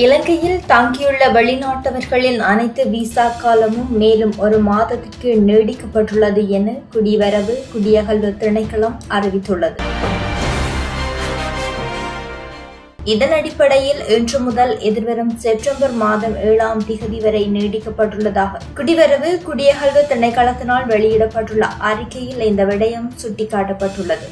இலங்கையில் தங்கியுள்ள வெளிநாட்டவர்களின் அனைத்து விசா காலமும் மேலும் ஒரு மாதத்திற்கு நீடிக்கப்பட்டுள்ளது என குடிவரவு குடியகல்வு திணைக்களம் அறிவித்துள்ளது. இதன் அடிப்படையில் இன்று முதல் எதிர்வரும் செப்டம்பர் மாதம் ஏழாம் திகதி வரை நீடிக்கப்பட்டுள்ளதாக குடிவரவு குடியகல்வு திணைக்களத்தினால் வெளியிடப்பட்டுள்ள அறிக்கையில் இந்த விடயம் சுட்டிக்காட்டப்பட்டுள்ளது.